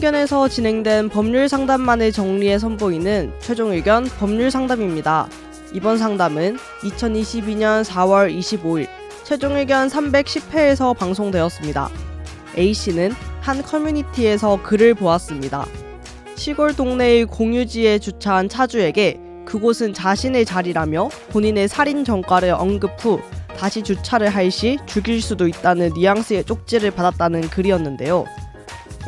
의견에서 진행된 법률 상담만을 정리해 선보이는 최종 의견 법률 상담입니다. 이번 상담은 2022년 4월 25일 최종 의견 310회에서 방송되었습니다. A씨는 한 커뮤니티에서 글을 보았습니다. 시골 동네의 공유지에 주차한 차주에게 그곳은 자신의 자리라며 본인의 살인 전과를 언급 후 다시 주차를 할 시 죽일 수도 있다는 뉘앙스의 쪽지를 받았다는 글이었는데요.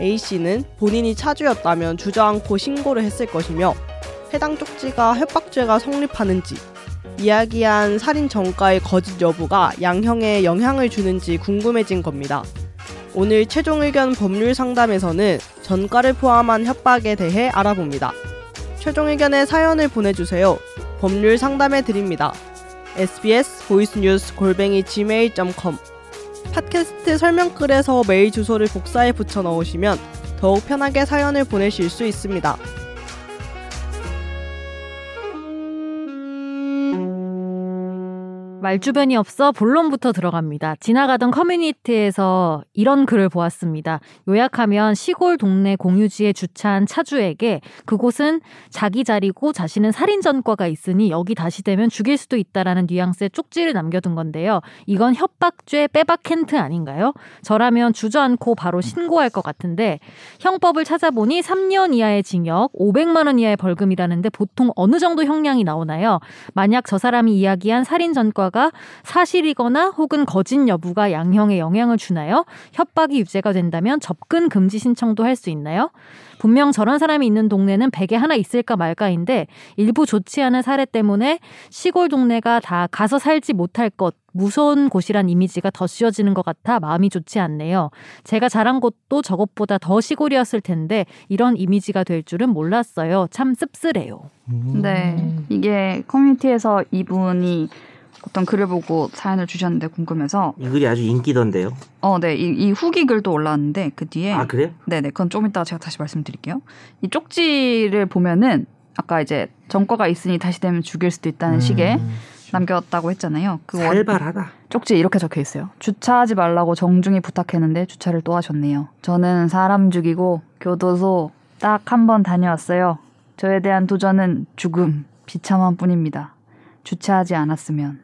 A씨는 본인이 차주였다면 주저앉고 신고를 했을 것이며 해당 쪽지가 협박죄가 성립하는지 이야기한 살인 전과의 거짓 여부가 양형에 영향을 주는지 궁금해진 겁니다. 오늘 최종 의견 법률 상담에서는 전과를 포함한 협박에 대해 알아봅니다. 최종 의견에 사연을 보내주세요. 법률 상담해 드립니다. sbs 보이스뉴스 골뱅이 gmail.com 팟캐스트 설명글에서 메일 주소를 복사해 붙여 넣으시면 더욱 편하게 사연을 보내실 수 있습니다. 말주변이 없어 본론부터 들어갑니다. 지나가던 커뮤니티에서 이런 글을 보았습니다. 요약하면 시골 동네 공유지에 주차한 차주에게 그곳은 자기 자리고 자신은 살인 전과가 있으니 여기 다시 되면 죽일 수도 있다라는 뉘앙스의 쪽지를 남겨둔 건데요. 이건 협박죄 빼박 캔트 아닌가요? 저라면 주저앉고 바로 신고할 것 같은데 형법을 찾아보니 3년 이하의 징역, 500만 원 이하의 벌금이라는데 보통 어느 정도 형량이 나오나요? 만약 저 사람이 이야기한 살인 전과 결과가 사실이거나 혹은 거짓 여부가 양형에 영향을 주나요? 협박이 유죄가 된다면 접근 금지 신청도 할 수 있나요? 분명 저런 사람이 있는 동네는 베개 하나 있을까 말까인데 일부 좋지 않은 사례 때문에 시골 동네가 다 가서 살지 못할 것 무서운 곳이란 이미지가 더 씌워지는 것 같아 마음이 좋지 않네요. 제가 자란 곳도 저것보다 더 시골이었을 텐데 이런 이미지가 될 줄은 몰랐어요. 참 씁쓸해요. 네. 이게 커뮤니티에서 이분이 어떤 글을 보고 사연을 주셨는데 궁금해서 이 글이 아주 인기던데요. 어, 네. 이, 이 후기 글도 올라왔는데 그 뒤에 아 그래요? 네네. 그건 좀 이따가 제가 다시 말씀드릴게요. 이 쪽지를 보면은 아까 이제 전과가 있으니 다시 되면 죽일 수도 있다는 음. 식의 남겼다고 했잖아요. 그 살발하다. 쪽지에 이렇게 적혀 있어요. 주차하지 말라고 정중히 부탁했는데 주차를 또 하셨네요. 저는 사람 죽이고 교도소 딱 한 번 다녀왔어요. 저에 대한 도전은 죽음, 비참한 뿐입니다. 주차하지 않았으면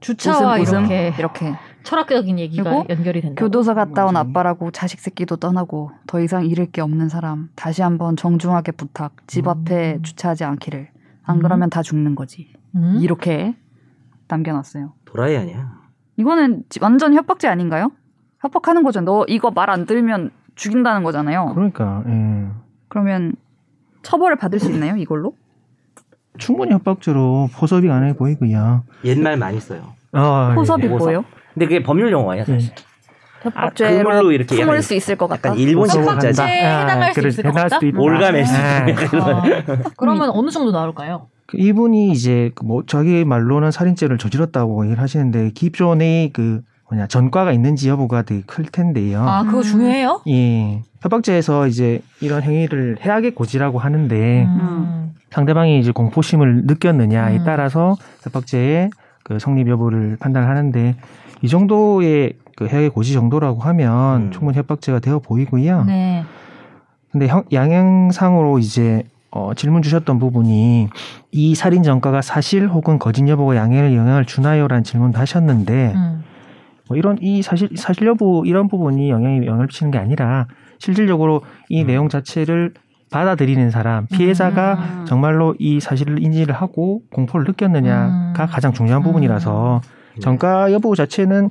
주차와 웃음, 웃음, 이렇게 이렇게 철학적인 얘기가 연결이 된다. 교도소 갔다 온 아빠라고 자식 새끼도 떠나고 더 이상 잃을 게 없는 사람 다시 한번 정중하게 부탁 집 앞에 음. 주차하지 않기를 안 음. 그러면 다 죽는 거지 음. 이렇게 남겨놨어요. 도라이 아니야? 이거는 완전 협박죄 아닌가요? 협박하는 거죠. 너 이거 말 안 들으면 죽인다는 거잖아요. 그러니까 예. 그러면 처벌을 받을 수 있나요 이걸로? 충분히 협박죄로 포섭이 가능해 보이고요. 옛말 많이 써요. 아, 포섭이 예. 뭐예요? 근데 그게 법률 용어예요, 사실. 네. 협박죄로 아, 이렇게 품을 수 있을 것 같다. 일본식 문자지. 해당할 수 있을 것 같다. 올가멜 수 그러면 어느 정도 나올까요? 그 이분이 이제 그뭐 자기 말로는 살인죄를 저질렀다고 얘기를 하시는데 기존의 그 뭐냐 전과가 있는지 여부가 되게 클 텐데요. 아 그거 중요해요? 예. 협박죄에서 이제 이런 행위를 해악의 고지라고 하는데 음. 상대방이 이제 공포심을 느꼈느냐에 음. 따라서 협박죄의 그 성립 여부를 판단하는데 이 정도의 그 해악의 고지 정도라고 하면 음. 충분히 협박죄가 되어 보이고요. 네. 근데 형, 양형상으로 이제 어, 질문 주셨던 부분이 이 살인 전과가 사실 혹은 거짓 여부가 양형에 영향을 주나요라는 질문도 하셨는데 음. 뭐 이런 이 사실 사실 여부 이런 부분이 영향이 영향을 미치는 게 아니라 실질적으로 이 음. 내용 자체를 받아들이는 사람 피해자가 음. 정말로 이 사실을 인지를 하고 공포를 느꼈느냐가 음. 가장 중요한 부분이라서 음. 전가 여부 자체는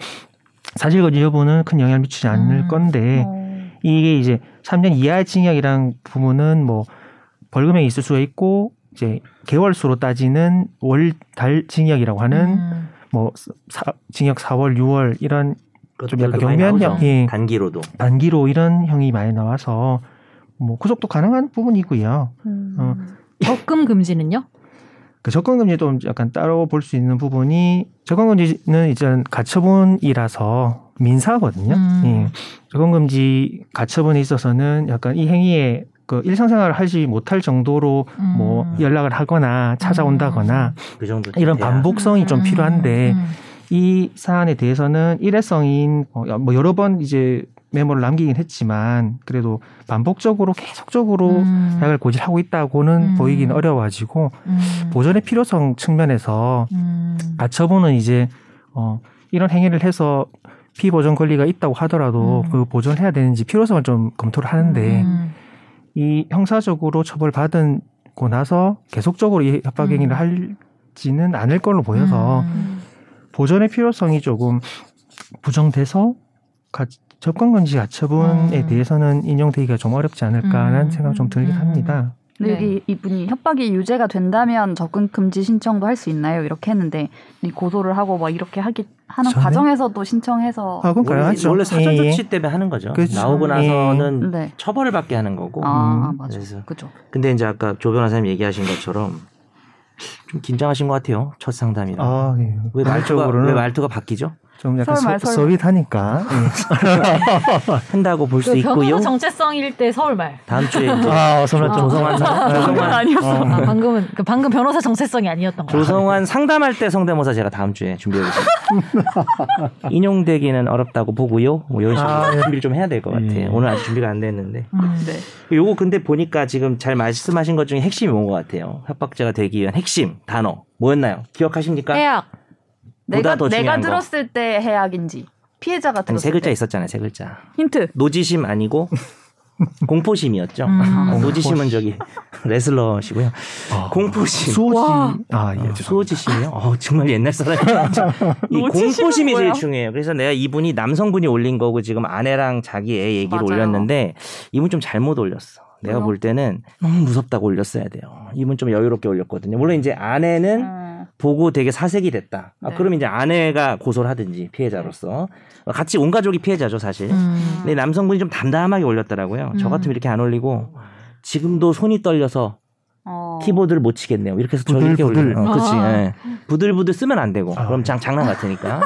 사실 거짓 여부는 큰 영향을 미치지 않을 음. 건데 어. 이게 이제 3년 이하의 징역이란 부분은 뭐 벌금에 있을 수가 있고 이제 개월수로 따지는 월 달 징역이라고 하는 음. 뭐 사, 징역 4월, 6월 이런 좀 약간 경미한 예, 단기로도 단기로 이런 형이 많이 나와서 뭐 구속도 가능한 부분이고요. 음. 어. 적금 금지는요? 그 적금 금지도 약간 따로 볼 수 있는 부분이 적금 금지는 이제 가처분이라서 민사거든요. 음. 예. 적금 금지 가처분에 있어서는 약간 이 행위에 그 일상생활을 하지 못할 정도로 뭐 음. 뭐 연락을 하거나 찾아온다거나 음. 그 정도 이런 반복성이 좀 음. 필요한데 음. 이 사안에 대해서는 일회성인 어, 뭐 여러 번 이제 메모를 남기긴 했지만 그래도 반복적으로 계속적으로 음. 해약을 고지하고 있다고는 음. 보이긴 어려워가지고 음. 보존의 필요성 측면에서 음. 가처분은 이제 어 이런 행위를 해서 피보존 권리가 있다고 하더라도 음. 그 보존해야 되는지 필요성을 좀 검토를 하는데 음. 이 형사적으로 처벌받고 나서 계속적으로 이 협박 행위를 음. 할지는 않을 걸로 보여서 음. 보존의 필요성이 조금 부정돼서 가, 접근금지 가처분에 음. 대해서는 인용되기가 좀 어렵지 않을까라는 음. 생각 좀 들긴 음. 합니다. 근데 네. 여기 이분이 협박이 유죄가 된다면 접근 금지 신청도 할 수 있나요? 이렇게 했는데 이 고소를 하고 막 이렇게 하기 하는 저는- 과정에서도 신청해서 아, 그건 원래, 가능하죠. 원래 사전 예, 예. 조치 때문에 하는 거죠. 그렇죠. 나오고 예. 나서는 네. 처벌을 받게 하는 거고. 아, 음, 맞아. 그래서. 그죠. 근데 이제 아까 조 변호사님 얘기하신 것처럼 좀 긴장하신 것 같아요. 첫 상담이라. 아, 예. 왜 말투가 왜 말투가 바뀌죠? 좀 약간 서울말, 서, 서울말. 서윗하니까. 예. 한다고 볼수그 있고요. 변호사 정체성일 때 서울말. 다음 주에 이제 아, 서울 좀 조성환 상- 조성환 아니었어. 아, 방금은 그 방금 변호사 정체성이 아니었던 거야. 조성환 상담할 때 성대모사 제가 다음 주에 준비하겠습니다. 인용되기는 어렵다고 보고요. 뭐 이런 식으로 아, 예. 준비를 좀 해야 될 것 같아요. 예. 오늘 아직 준비가 안 됐는데. 음. 네. 요거 근데 보니까 지금 잘 말씀하신 것 중에 핵심이 뭔 것 같아요. 협박죄가 되기 위한 핵심 단어 뭐였나요? 기억하십니까? 해약. 내가 더 내가 중요한 거. 들었을 때 해약인지 피해자가 아니, 들었을 세 글자 때 있었잖아요. 세 글자. 힌트. 노지심 아니고 공포심이었죠. 음. 어, 노지심은 저기 레슬러시고요. 아, 공포심. 수호지. 와. 아, 예. 죄송합니다. 수호지심이요? 어, 정말 옛날 사람이야. 이 공포심이 제일 뭐야? 중요해요. 그래서 내가 이분이 남성분이 올린 거고 지금 아내랑 자기 애 얘기를 맞아요. 올렸는데 이분 좀 잘못 올렸어. 내가? 볼 때는 너무 무섭다고 올렸어야 돼요. 이분 좀 여유롭게 올렸거든요. 물론 이제 아내는 음. 보고 되게 사색이 됐다. 아, 네. 그럼 이제 아내가 고소를 하든지 피해자로서 같이 온 가족이 피해자죠 사실. 음. 근데 남성분이 좀 담담하게 올렸더라고요. 저 음. 같으면 이렇게 안 올리고 지금도 손이 떨려서 어. 키보드를 못 치겠네요. 이렇게 해서 저 이렇게 부들부들. 올리고. 어, 그렇지. 아. 예. 부들부들 쓰면 안 되고. 아, 그럼 장, 장난 같으니까.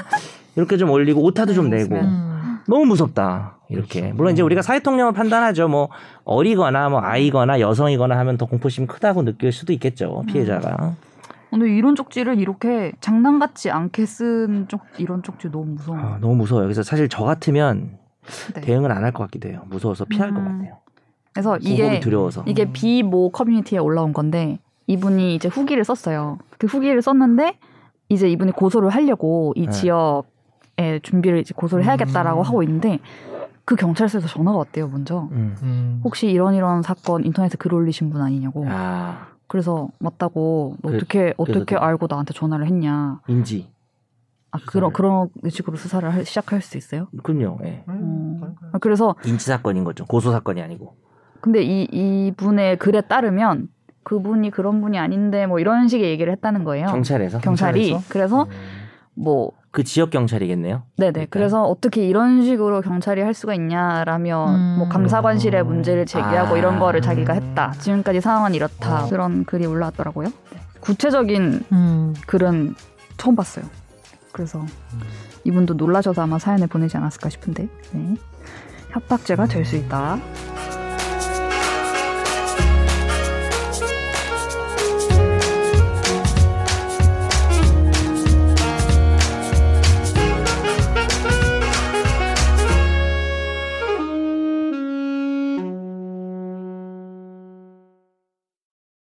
이렇게 좀 올리고 오타도 좀 내고. 음. 너무 무섭다. 이렇게. 그렇죠. 물론 이제 우리가 사회통념을 판단하죠. 뭐 어리거나 뭐 아이거나 여성이거나 하면 더 공포심이 크다고 느낄 수도 있겠죠. 피해자가. 근데 이런 쪽지를 이렇게 장난 같지 않게 쓴 쪽 이런 쪽지 너무 무서워. 아, 너무 무서워요. 그래서 사실 저 같으면 네. 대응을 안 할 것 같기도 해요. 무서워서 피할 것 음. 같아요. 그래서 이게 이게 두려워서. 이게 비모 커뮤니티에 올라온 건데 이분이 이제 후기를 썼어요. 그 후기를 썼는데 이제 이분이 고소를 하려고 이 네. 지역에 준비를 이제 고소를 해야겠다라고 음. 하고 있는데 그 경찰서에서 전화가 왔대요 먼저. 음. 음. 혹시 이런 이런 사건 인터넷에 글 올리신 분 아니냐고. 아 그래서 맞다고 너 그- 어떻게 어떻게 그- 알고 나한테 전화를 했냐. 인지. 아 그런. 그런 식으로 수사를 할- 시작할 수 있어요. 군요. 예. 어. 그래서 인지 사건인 거죠. 고소 사건이 아니고. 근데 이 이분의 글에 따르면 그분이 그런 분이 아닌데 뭐 이런 식의 얘기를 했다는 거예요. 경찰에서. 경찰이 경찰에서? 그래서 뭐 그 지역 경찰이겠네요. 네네 그러니까. 그래서 어떻게 이런 식으로 경찰이 할 수가 있냐라며 음. 뭐 감사관실에 어. 문제를 제기하고 아. 이런 거를 자기가 했다 지금까지 상황은 이렇다 어. 그런 글이 올라왔더라고요 네. 구체적인 음. 글은 처음 봤어요 그래서 이분도 놀라셔서 아마 사연을 보내지 않았을까 싶은데 네. 협박죄가 될 수 있다